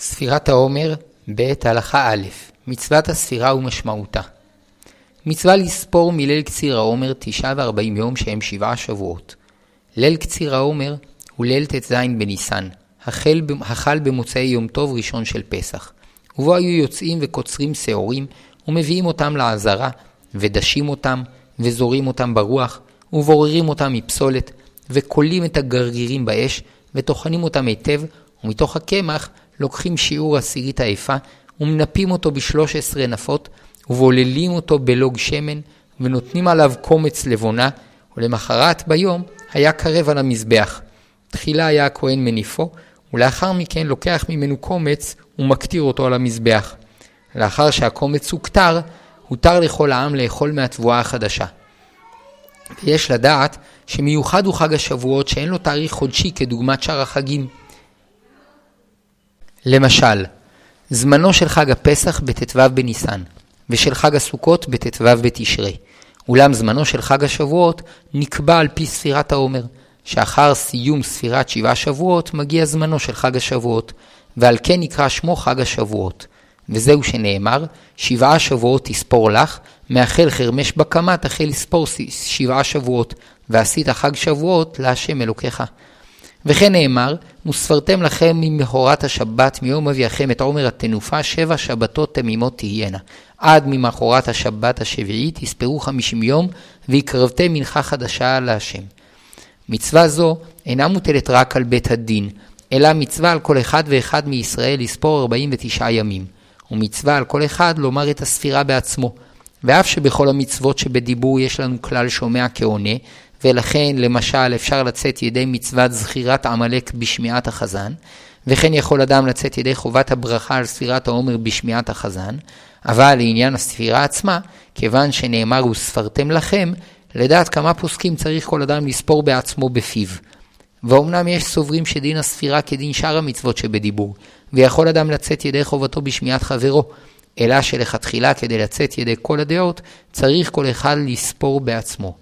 ספירת העומר, ב' הלכה א', מצוות הספירה ומשמעותה. מצווה לספור מליל קציר העומר תשעה וארבעים יום שהם שבעה שבועות. ליל קציר העומר הוא ליל ט"ז בניסן, החל, החל במוצאי יום טוב ראשון של פסח, ובו היו יוצאים וקוצרים שעורים, ומביאים אותם לעזרה, ודשים אותם, וזורים אותם ברוח, ובוררים אותם מפסולת, וכולים את הגרגירים באש, וטוחנים אותם היטב, ומתוך הקמח לוקחים שיעור עשירית היפה, ומנפים אותו בשלוש עשרה נפות, ובוללים אותו בלוג שמן, ונותנים עליו קומץ לבונה, ולמחרת ביום היה קרב על המזבח. תחילה היה הכהן מניפו, ולאחר מכן לוקח ממנו קומץ ומקטיר אותו על המזבח. לאחר שהקומץ הוקטר, הותר לכל העם לאכול מהתבואה החדשה. ויש לדעת שמיוחד הוא חג השבועות שאין לו תאריך חודשי כדוגמת שאר החגים. למשל, זמנו של חג הפסח בט"ו בניסן, ושל חג הסוכות בט"ו בתשרי. אולם זמנו של חג השבועות נקבע על פי ספירת העומר, שאחר סיום ספירת שבעה שבועות מגיע זמנו של חג השבועות, ועל כן נקרא שמו חג השבועות. וזהו שנאמר, שבעה שבועות תספור לך, מאחל חרמש בקמה תחל לספור שבעה שבועות, ועשית חג שבועות להשם אלוקיך. וכן נאמר, וספרתם לכם ממכורת השבת מיום אביאכם את עומר התנופה, שבע שבתות תמימות תהיינה. עד ממכורת השבת השביעית תספרו חמישים יום, והקרבתם מנחה חדשה להשם. מצווה זו אינה מוטלת רק על בית הדין, אלא מצווה על כל אחד ואחד מישראל לספור 49 ימים, ומצווה על כל אחד לומר את הספירה בעצמו. ואף שבכל המצוות שבדיבור יש לנו כלל שומע כעונה, ולכן למשל אפשר לצאת ידי מצוות זכירת עמלק בשמיעת החזן, וכן יכול אדם לצאת ידי חובת הברכה על ספירת העומר בשמיעת החזן, אבל לעניין הספירה עצמה, כיוון שנאמר וספרתם לכם, לדעת כמה פוסקים צריך כל אדם לספור בעצמו בפיו. ואומנם יש סוברים שדין הספירה כדין שאר המצוות שבדיבור, ויכול אדם לצאת ידי חובתו בשמיעת חברו, אלא שלכתחילה כדי לצאת ידי כל הדעות, צריך כל אחד לספור בעצמו.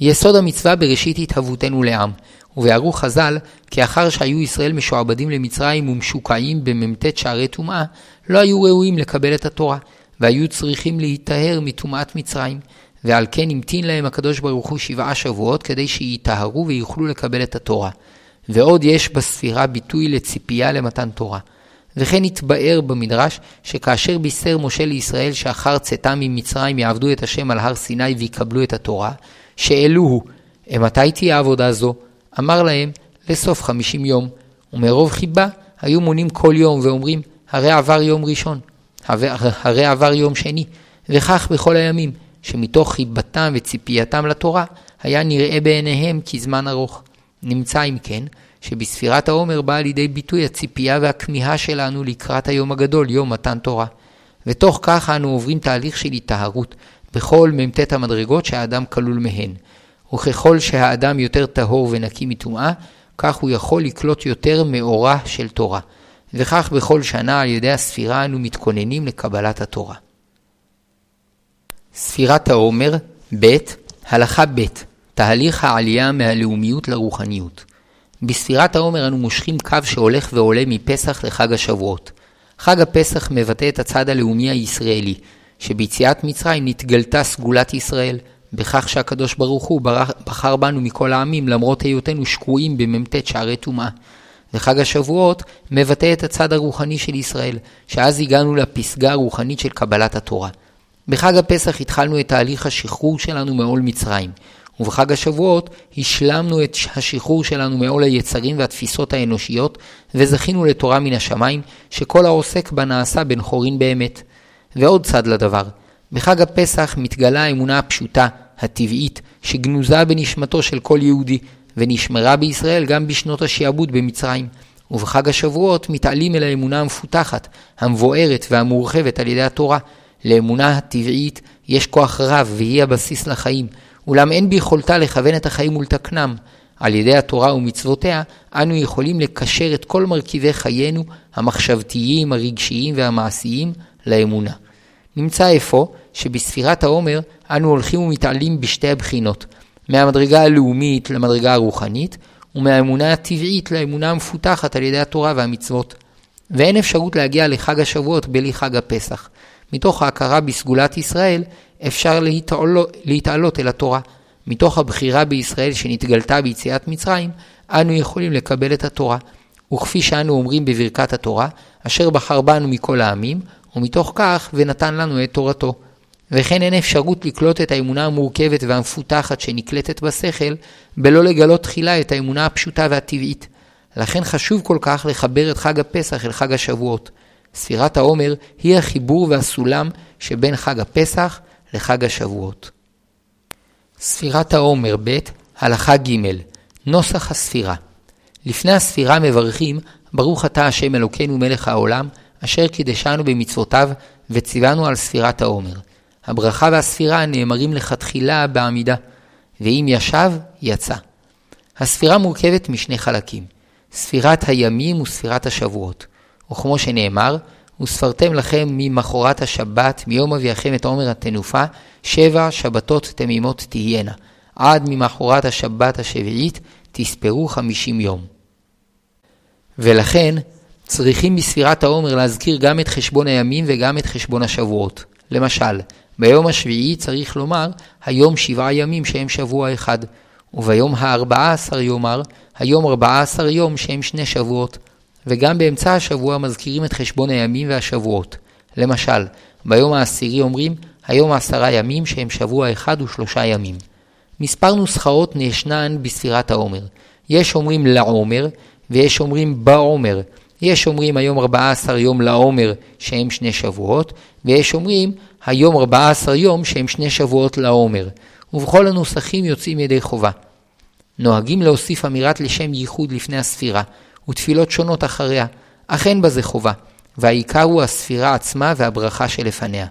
יסוד המצווה בראשית התהוותנו לעם, ובהרו חז"ל, כי אחר שהיו ישראל משועבדים למצרים ומשוקעים במ"ט שערי טומאה, לא היו ראויים לקבל את התורה, והיו צריכים להיטהר מטומאת מצרים, ועל כן המתין להם הקדוש ברוך הוא שבעה שבועות כדי שיטהרו ויוכלו לקבל את התורה. ועוד יש בספירה ביטוי לציפייה למתן תורה. וכן התבאר במדרש שכאשר בישר משה לישראל שאחר צאתם ממצרים יעבדו את השם על הר סיני ויקבלו את התורה, שאלוהו, מתי תהיה עבודה זו? אמר להם, לסוף חמישים יום. ומרוב חיבה היו מונים כל יום ואומרים, הרי עבר יום ראשון, הרי עבר יום שני, וכך בכל הימים, שמתוך חיבתם וציפייתם לתורה, היה נראה בעיניהם כזמן ארוך. נמצא אם כן, שבספירת העומר באה לידי ביטוי הציפייה והכמיהה שלנו לקראת היום הגדול, יום מתן תורה. ותוך כך אנו עוברים תהליך של היטהרות בכל מ"ט המדרגות שהאדם כלול מהן. וככל שהאדם יותר טהור ונקי מטומאה, כך הוא יכול לקלוט יותר מאורה של תורה. וכך בכל שנה על ידי הספירה אנו מתכוננים לקבלת התורה. ספירת העומר, ב', הלכה ב', תהליך העלייה מהלאומיות לרוחניות. בספירת העומר אנו מושכים קו שהולך ועולה מפסח לחג השבועות. חג הפסח מבטא את הצד הלאומי הישראלי, שביציאת מצרים נתגלתה סגולת ישראל, בכך שהקדוש ברוך הוא בחר בנו מכל העמים למרות היותנו שקועים במ"ט שערי טומאה. וחג השבועות מבטא את הצד הרוחני של ישראל, שאז הגענו לפסגה הרוחנית של קבלת התורה. בחג הפסח התחלנו את תהליך השחרור שלנו מעול מצרים, ובחג השבועות השלמנו את השחרור שלנו מעול היצרים והתפיסות האנושיות, וזכינו לתורה מן השמיים, שכל העוסק בה נעשה בן חורין באמת. ועוד צד לדבר, בחג הפסח מתגלה האמונה הפשוטה, הטבעית, שגנוזה בנשמתו של כל יהודי, ונשמרה בישראל גם בשנות השעבוד במצרים. ובחג השבועות מתעלים אל האמונה המפותחת, המבוארת והמורחבת על ידי התורה. לאמונה הטבעית יש כוח רב והיא הבסיס לחיים, אולם אין ביכולתה לכוון את החיים ולתקנם. על ידי התורה ומצוותיה, אנו יכולים לקשר את כל מרכיבי חיינו, המחשבתיים, הרגשיים והמעשיים, לאמונה. נמצא אפוא שבספירת העומר אנו הולכים ומתעלים בשתי הבחינות, מהמדרגה הלאומית למדרגה הרוחנית, ומהאמונה הטבעית לאמונה המפותחת על ידי התורה והמצוות. ואין אפשרות להגיע לחג השבועות בלי חג הפסח. מתוך ההכרה בסגולת ישראל, אפשר להתעלות, להתעלות אל התורה. מתוך הבחירה בישראל שנתגלתה ביציאת מצרים, אנו יכולים לקבל את התורה. וכפי שאנו אומרים בברכת התורה, אשר בחר בנו מכל העמים, ומתוך כך ונתן לנו את תורתו. וכן אין אפשרות לקלוט את האמונה המורכבת והמפותחת שנקלטת בשכל, בלא לגלות תחילה את האמונה הפשוטה והטבעית. לכן חשוב כל כך לחבר את חג הפסח אל חג השבועות. ספירת העומר היא החיבור והסולם שבין חג הפסח לחג השבועות. ספירת העומר ב' הלכה ג' נוסח הספירה לפני הספירה מברכים ברוך אתה השם אלוקינו מלך העולם אשר קידשנו במצוותיו וציוונו על ספירת העומר. הברכה והספירה נאמרים לכתחילה בעמידה, ואם ישב, יצא. הספירה מורכבת משני חלקים, ספירת הימים וספירת השבועות. וכמו שנאמר, וספרתם לכם ממחרת השבת, מיום אביאכם את עומר התנופה, שבע שבתות תמימות תהיינה. עד ממחרת השבת השביעית תספרו חמישים יום. ולכן, צריכים בספירת העומר להזכיר גם את חשבון הימים וגם את חשבון השבועות. למשל, ביום השביעי צריך לומר היום שבעה ימים שהם שבוע אחד, וביום הארבעה עשר יאמר היום ארבעה עשר יום שהם שני שבועות, וגם באמצע השבוע מזכירים את חשבון הימים והשבועות. למשל, ביום העשירי אומרים היום עשרה ימים שהם שבוע אחד ושלושה ימים. מספר נוסחאות נשנן בספירת העומר. יש אומרים לעומר, ויש אומרים בעומר. יש אומרים היום 14 יום לעומר שהם שני שבועות, ויש אומרים היום 14 יום שהם שני שבועות לעומר, ובכל הנוסחים יוצאים ידי חובה. נוהגים להוסיף אמירת לשם ייחוד לפני הספירה, ותפילות שונות אחריה, אך אין בזה חובה, והעיקר הוא הספירה עצמה והברכה שלפניה.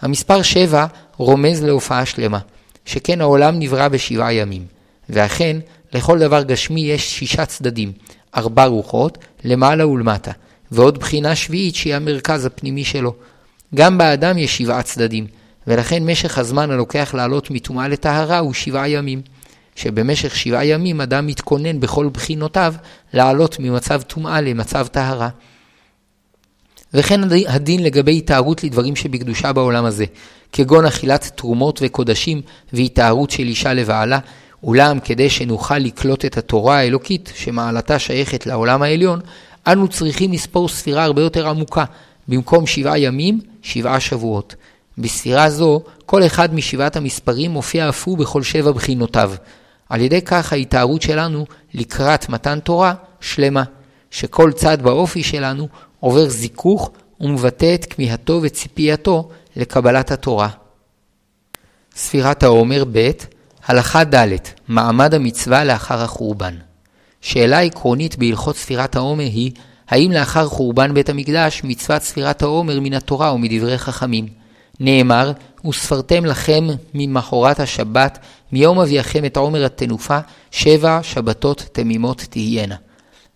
המספר 7 רומז להופעה שלמה, שכן העולם נברא בשבעה ימים, ואכן, לכל דבר גשמי יש שישה צדדים, ארבע רוחות, למעלה ולמטה, ועוד בחינה שביעית שהיא המרכז הפנימי שלו. גם באדם יש שבעה צדדים, ולכן משך הזמן הלוקח לעלות מטומאה לטהרה הוא שבעה ימים. שבמשך שבעה ימים אדם מתכונן בכל בחינותיו לעלות ממצב טומאה למצב טהרה. וכן הדין לגבי התארות לדברים שבקדושה בעולם הזה, כגון אכילת תרומות וקודשים והתארות של אישה לבעלה, אולם כדי שנוכל לקלוט את התורה האלוקית, שמעלתה שייכת לעולם העליון, אנו צריכים לספור ספירה הרבה יותר עמוקה, במקום שבעה ימים, שבעה שבועות. בספירה זו, כל אחד משבעת המספרים מופיע אף הוא בכל שבע בחינותיו. על ידי כך ההתארות שלנו לקראת מתן תורה שלמה, שכל צד באופי שלנו עובר זיכוך ומבטא את כמיהתו וציפייתו לקבלת התורה. ספירת העומר ב' הלכה ד' מעמד המצווה לאחר החורבן. שאלה עקרונית בהלכות ספירת העומר היא, האם לאחר חורבן בית המקדש מצוות ספירת העומר מן התורה או מדברי חכמים? נאמר, וספרתם לכם ממחרת השבת, מיום אביאכם את עומר התנופה, שבע שבתות תמימות תהיינה.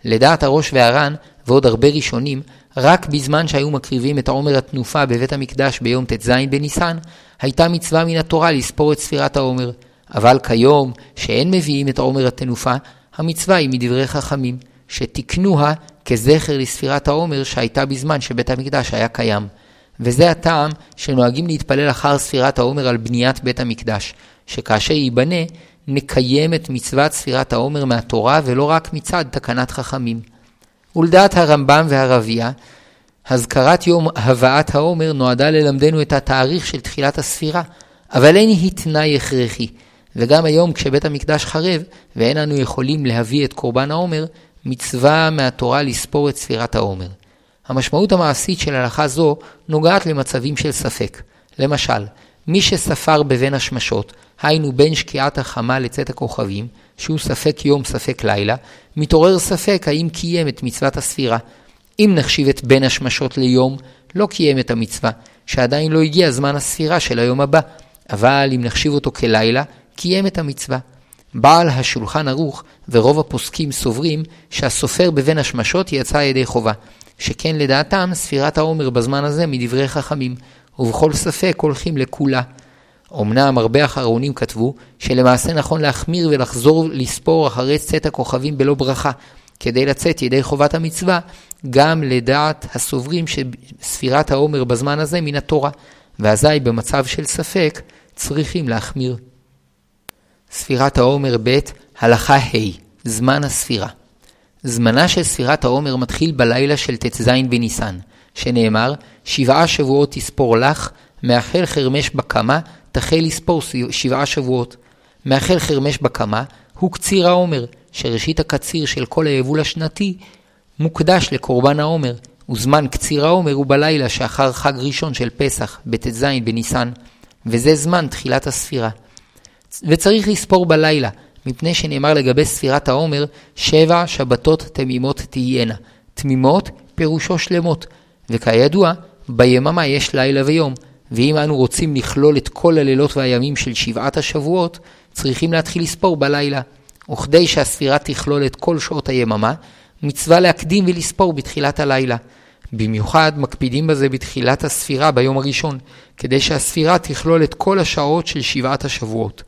לדעת הראש והר"ן, ועוד הרבה ראשונים, רק בזמן שהיו מקריבים את עומר התנופה בבית המקדש ביום ט"ז בניסן, הייתה מצווה מן התורה לספור את ספירת העומר. אבל כיום, שאין מביאים את עומר התנופה, המצווה היא מדברי חכמים, שתיקנוה כזכר לספירת העומר שהייתה בזמן שבית המקדש היה קיים. וזה הטעם שנוהגים להתפלל אחר ספירת העומר על בניית בית המקדש, שכאשר ייבנה, נקיים את מצוות ספירת העומר מהתורה ולא רק מצד תקנת חכמים. ולדעת הרמב"ם והרבייה, הזכרת יום הבאת העומר נועדה ללמדנו את התאריך של תחילת הספירה, אבל אין היא תנאי הכרחי. וגם היום כשבית המקדש חרב, ואין אנו יכולים להביא את קורבן העומר, מצווה מהתורה לספור את ספירת העומר. המשמעות המעשית של הלכה זו נוגעת למצבים של ספק. למשל, מי שספר בבין השמשות, היינו בין שקיעת החמה לצאת הכוכבים, שהוא ספק יום ספק לילה, מתעורר ספק האם קיים את מצוות הספירה. אם נחשיב את בין השמשות ליום, לא קיים את המצווה, שעדיין לא הגיע זמן הספירה של היום הבא, אבל אם נחשיב אותו כלילה, קיים את המצווה. בעל השולחן ערוך ורוב הפוסקים סוברים שהסופר בבין השמשות יצא ידי חובה, שכן לדעתם ספירת העומר בזמן הזה מדברי חכמים, ובכל ספק הולכים לכולה. אמנם הרבה אחרונים כתבו שלמעשה נכון להחמיר ולחזור לספור אחרי צאת הכוכבים בלא ברכה, כדי לצאת ידי חובת המצווה, גם לדעת הסוברים שספירת העומר בזמן הזה מן התורה, ואזי במצב של ספק צריכים להחמיר. ספירת העומר ב' הלכה ה' זמן הספירה. זמנה של ספירת העומר מתחיל בלילה של ט"ז בניסן, שנאמר, שבעה שבועות תספור לך, מאחל חרמש בקמה, תחל לספור שבעה שבועות. מאחל חרמש בקמה הוא קציר העומר, שראשית הקציר של כל היבול השנתי מוקדש לקורבן העומר, וזמן קציר העומר הוא בלילה שאחר חג ראשון של פסח, בט"ז בניסן, וזה זמן תחילת הספירה. וצריך לספור בלילה, מפני שנאמר לגבי ספירת העומר, שבע שבתות תמימות תהיינה. תמימות פירושו שלמות, וכידוע, ביממה יש לילה ויום, ואם אנו רוצים לכלול את כל הלילות והימים של שבעת השבועות, צריכים להתחיל לספור בלילה. וכדי שהספירה תכלול את כל שעות היממה, מצווה להקדים ולספור בתחילת הלילה. במיוחד מקפידים בזה בתחילת הספירה ביום הראשון, כדי שהספירה תכלול את כל השעות של שבעת השבועות.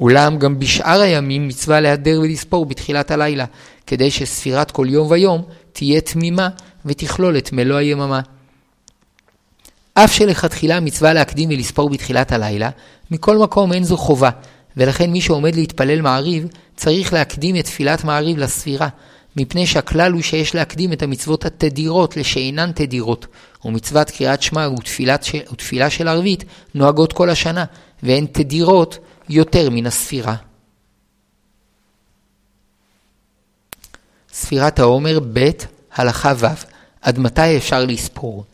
אולם גם בשאר הימים מצווה להדר ולספור בתחילת הלילה, כדי שספירת כל יום ויום תהיה תמימה ותכלול את מלוא היממה. אף שלכתחילה מצווה להקדים ולספור בתחילת הלילה, מכל מקום אין זו חובה, ולכן מי שעומד להתפלל מעריב, צריך להקדים את תפילת מעריב לספירה, מפני שהכלל הוא שיש להקדים את המצוות התדירות לשאינן תדירות, ומצוות קריאת שמע ותפילה של ערבית נוהגות כל השנה, והן תדירות יותר מן הספירה. ספירת העומר ב' הלכה ו' עד מתי אפשר לספור?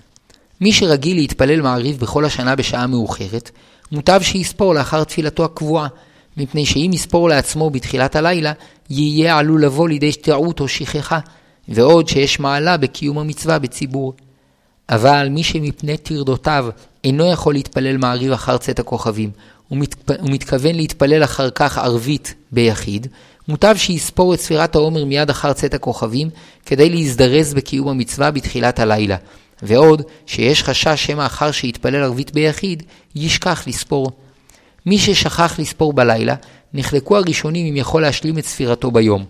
מי שרגיל להתפלל מעריב בכל השנה בשעה מאוחרת, מוטב שיספור לאחר תפילתו הקבועה, מפני שאם יספור לעצמו בתחילת הלילה, יהיה עלול לבוא לידי טעות או שכחה, ועוד שיש מעלה בקיום המצווה בציבור. אבל מי שמפני טרדותיו אינו יכול להתפלל מעריב אחר צאת הכוכבים, ומתכוון להתפלל אחר כך ערבית ביחיד, מוטב שיספור את ספירת העומר מיד אחר צאת הכוכבים, כדי להזדרז בקיום המצווה בתחילת הלילה. ועוד, שיש חשש שמא אחר שיתפלל ערבית ביחיד, ישכח לספור. מי ששכח לספור בלילה, נחלקו הראשונים אם יכול להשלים את ספירתו ביום.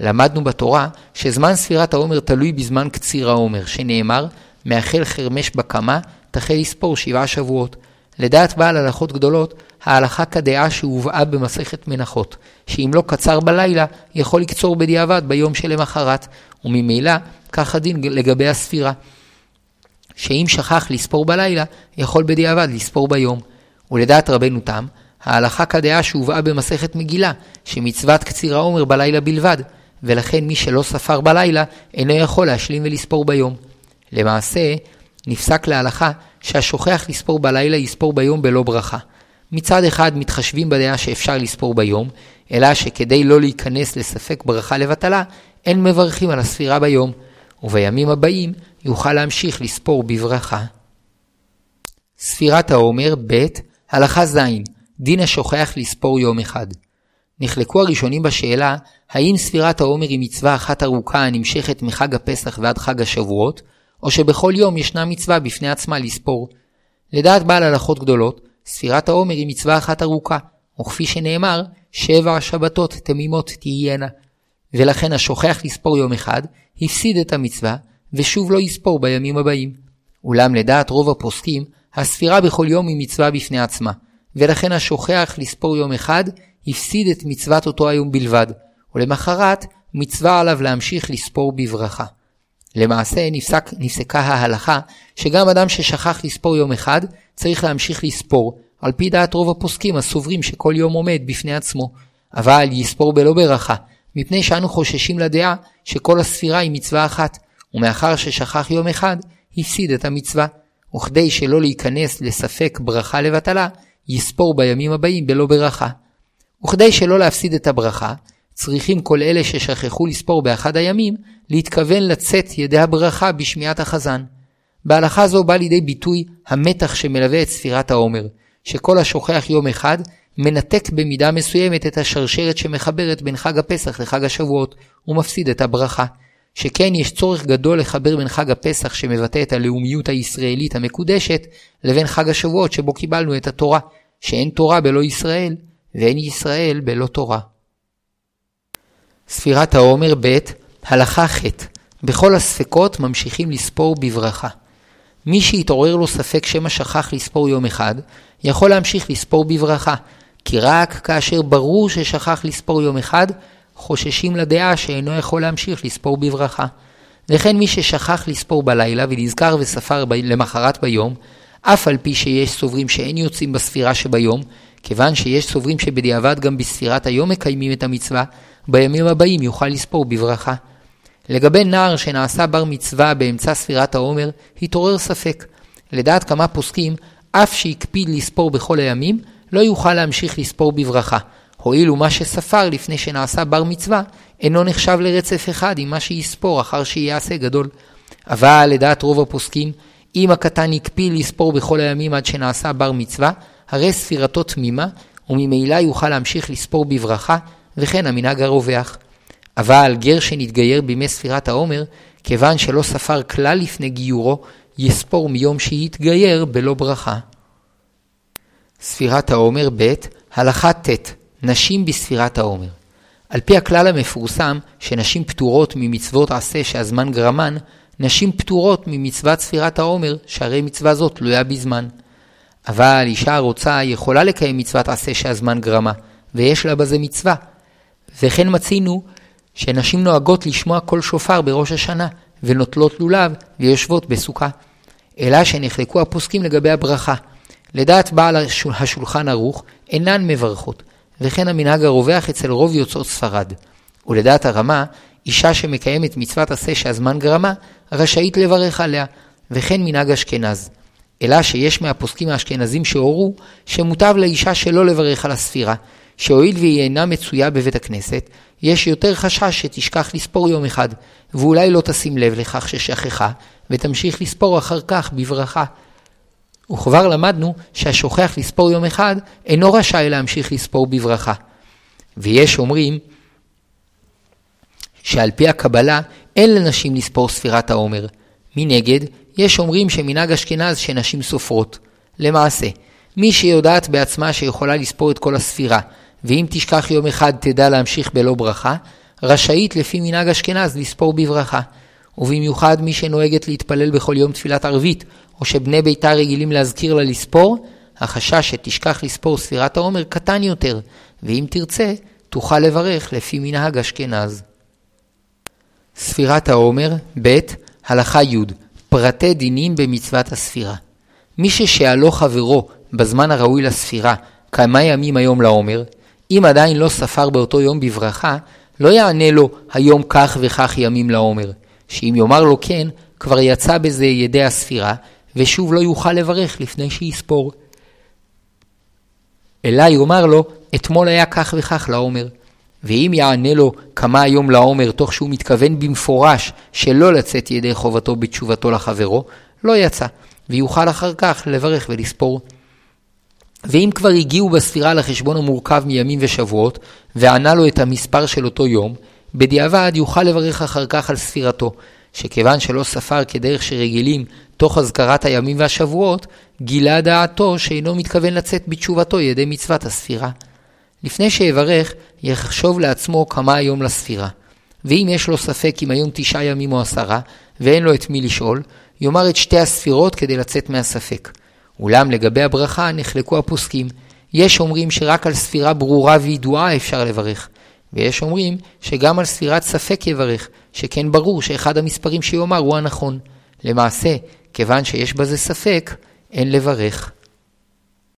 למדנו בתורה שזמן ספירת העומר תלוי בזמן קציר העומר, שנאמר, מאחל חרמש בקמה, תחל לספור שבעה שבועות. לדעת בעל הלכות גדולות, ההלכה כדעה שהובאה במסכת מנחות, שאם לא קצר בלילה, יכול לקצור בדיעבד ביום שלמחרת, וממילא כך הדין לגבי הספירה. שאם שכח לספור בלילה, יכול בדיעבד לספור ביום. ולדעת רבנו תם, ההלכה כדעה שהובאה במסכת מגילה, שמצוות קציר העומר בלילה בלבד, ולכן מי שלא ספר בלילה, אינו יכול להשלים ולספור ביום. למעשה, נפסק להלכה שהשוכח לספור בלילה יספור ביום בלא ברכה. מצד אחד מתחשבים בדעה שאפשר לספור ביום, אלא שכדי לא להיכנס לספק ברכה לבטלה, אין מברכים על הספירה ביום, ובימים הבאים יוכל להמשיך לספור בברכה. ספירת העומר ב' הלכה ז' דין השוכח לספור יום אחד. נחלקו הראשונים בשאלה האם ספירת העומר היא מצווה אחת ארוכה הנמשכת מחג הפסח ועד חג השבועות, או שבכל יום ישנה מצווה בפני עצמה לספור. לדעת בעל הלכות גדולות, ספירת העומר היא מצווה אחת ארוכה, וכפי שנאמר, שבע שבתות תמימות תהיינה. ולכן השוכח לספור יום אחד, הפסיד את המצווה, ושוב לא יספור בימים הבאים. אולם לדעת רוב הפוסקים, הספירה בכל יום היא מצווה בפני עצמה, ולכן השוכח לספור יום אחד, הפסיד את מצוות אותו היום בלבד, ולמחרת מצווה עליו להמשיך לספור בברכה. למעשה נפסק, נפסקה ההלכה שגם אדם ששכח לספור יום אחד צריך להמשיך לספור, על פי דעת רוב הפוסקים הסוברים שכל יום עומד בפני עצמו, אבל יספור בלא ברכה, מפני שאנו חוששים לדעה שכל הספירה היא מצווה אחת, ומאחר ששכח יום אחד, הפסיד את המצווה. וכדי שלא להיכנס לספק ברכה לבטלה, יספור בימים הבאים בלא ברכה. וכדי שלא להפסיד את הברכה, צריכים כל אלה ששכחו לספור באחד הימים, להתכוון לצאת ידי הברכה בשמיעת החזן. בהלכה זו בא לידי ביטוי המתח שמלווה את ספירת העומר, שכל השוכח יום אחד, מנתק במידה מסוימת את השרשרת שמחברת בין חג הפסח לחג השבועות, ומפסיד את הברכה. שכן יש צורך גדול לחבר בין חג הפסח שמבטא את הלאומיות הישראלית המקודשת, לבין חג השבועות שבו קיבלנו את התורה, שאין תורה בלא ישראל, ואין ישראל בלא תורה. ספירת העומר ב' הלכה ח' בכל הספקות ממשיכים לספור בברכה. מי שהתעורר לו ספק שמא שכח לספור יום אחד, יכול להמשיך לספור בברכה, כי רק כאשר ברור ששכח לספור יום אחד, חוששים לדעה שאינו יכול להמשיך לספור בברכה. וכן מי ששכח לספור בלילה ונזכר וספר ב... למחרת ביום, אף על פי שיש סוברים שאין יוצאים בספירה שביום, כיוון שיש סוברים שבדיעבד גם בספירת היום מקיימים את המצווה, בימים הבאים יוכל לספור בברכה. לגבי נער שנעשה בר מצווה באמצע ספירת העומר, התעורר ספק. לדעת כמה פוסקים, אף שהקפיד לספור בכל הימים, לא יוכל להמשיך לספור בברכה. הואיל ומה שספר לפני שנעשה בר מצווה, אינו נחשב לרצף אחד עם מה שיספור אחר שיעשה גדול. אבל לדעת רוב הפוסקים, אם הקטן הקפיד לספור בכל הימים עד שנעשה בר מצווה, הרי ספירתו תמימה, וממילא יוכל להמשיך לספור בברכה, וכן המנהג הרווח. אבל גר שנתגייר בימי ספירת העומר, כיוון שלא ספר כלל לפני גיורו, יספור מיום שהתגייר בלא ברכה. ספירת העומר ב' הלכה ט' נשים בספירת העומר. על פי הכלל המפורסם שנשים פטורות ממצוות עשה שהזמן גרמן, נשים פטורות ממצוות ספירת העומר, שהרי מצווה זאת תלויה בזמן. אבל אישה הרוצה יכולה לקיים מצוות עשה שהזמן גרמה, ויש לה בזה מצווה. וכן מצינו שנשים נוהגות לשמוע קול שופר בראש השנה, ונוטלות לולב ויושבות בסוכה. אלא שנחלקו הפוסקים לגבי הברכה. לדעת בעל השולחן ערוך, אינן מברכות, וכן המנהג הרווח אצל רוב יוצאות ספרד. ולדעת הרמה, אישה שמקיימת מצוות עשה שהזמן גרמה, רשאית לברך עליה, וכן מנהג אשכנז. אלא שיש מהפוסקים האשכנזים שהורו, שמוטב לאישה שלא לברך על הספירה, שהואיל והיא אינה מצויה בבית הכנסת, יש יותר חשש שתשכח לספור יום אחד, ואולי לא תשים לב לכך ששכחה, ותמשיך לספור אחר כך בברכה. וכבר למדנו שהשוכח לספור יום אחד אינו רשאי להמשיך לספור בברכה. ויש אומרים שעל פי הקבלה אין לנשים לספור ספירת העומר. מנגד, יש אומרים שמנהג אשכנז שנשים סופרות. למעשה, מי שיודעת בעצמה שיכולה לספור את כל הספירה, ואם תשכח יום אחד תדע להמשיך בלא ברכה, רשאית לפי מנהג אשכנז לספור בברכה. ובמיוחד מי שנוהגת להתפלל בכל יום תפילת ערבית, או שבני ביתה רגילים להזכיר לה לספור, החשש שתשכח לספור ספירת העומר קטן יותר, ואם תרצה, תוכל לברך לפי מנהג אשכנז. ספירת העומר, ב' הלכה י' פרטי דינים במצוות הספירה. מי ששאלו חברו בזמן הראוי לספירה כמה ימים היום לעומר, אם עדיין לא ספר באותו יום בברכה, לא יענה לו היום כך וכך ימים לעומר, שאם יאמר לו כן, כבר יצא בזה ידי הספירה, ושוב לא יוכל לברך לפני שיספור. אלא יאמר לו, אתמול היה כך וכך לעומר. ואם יענה לו כמה היום לעומר, תוך שהוא מתכוון במפורש שלא לצאת ידי חובתו בתשובתו לחברו, לא יצא, ויוכל אחר כך לברך ולספור. ואם כבר הגיעו בספירה לחשבון המורכב מימים ושבועות, וענה לו את המספר של אותו יום, בדיעבד יוכל לברך אחר כך על ספירתו, שכיוון שלא ספר כדרך שרגילים תוך הזכרת הימים והשבועות, גילה דעתו שאינו מתכוון לצאת בתשובתו ידי מצוות הספירה. לפני שיברך, יחשוב לעצמו כמה היום לספירה. ואם יש לו ספק אם היום תשעה ימים או עשרה, ואין לו את מי לשאול, יאמר את שתי הספירות כדי לצאת מהספק. אולם לגבי הברכה נחלקו הפוסקים. יש אומרים שרק על ספירה ברורה וידועה אפשר לברך, ויש אומרים שגם על ספירת ספק יברך, שכן ברור שאחד המספרים שיאמר הוא הנכון. למעשה, כיוון שיש בזה ספק, אין לברך.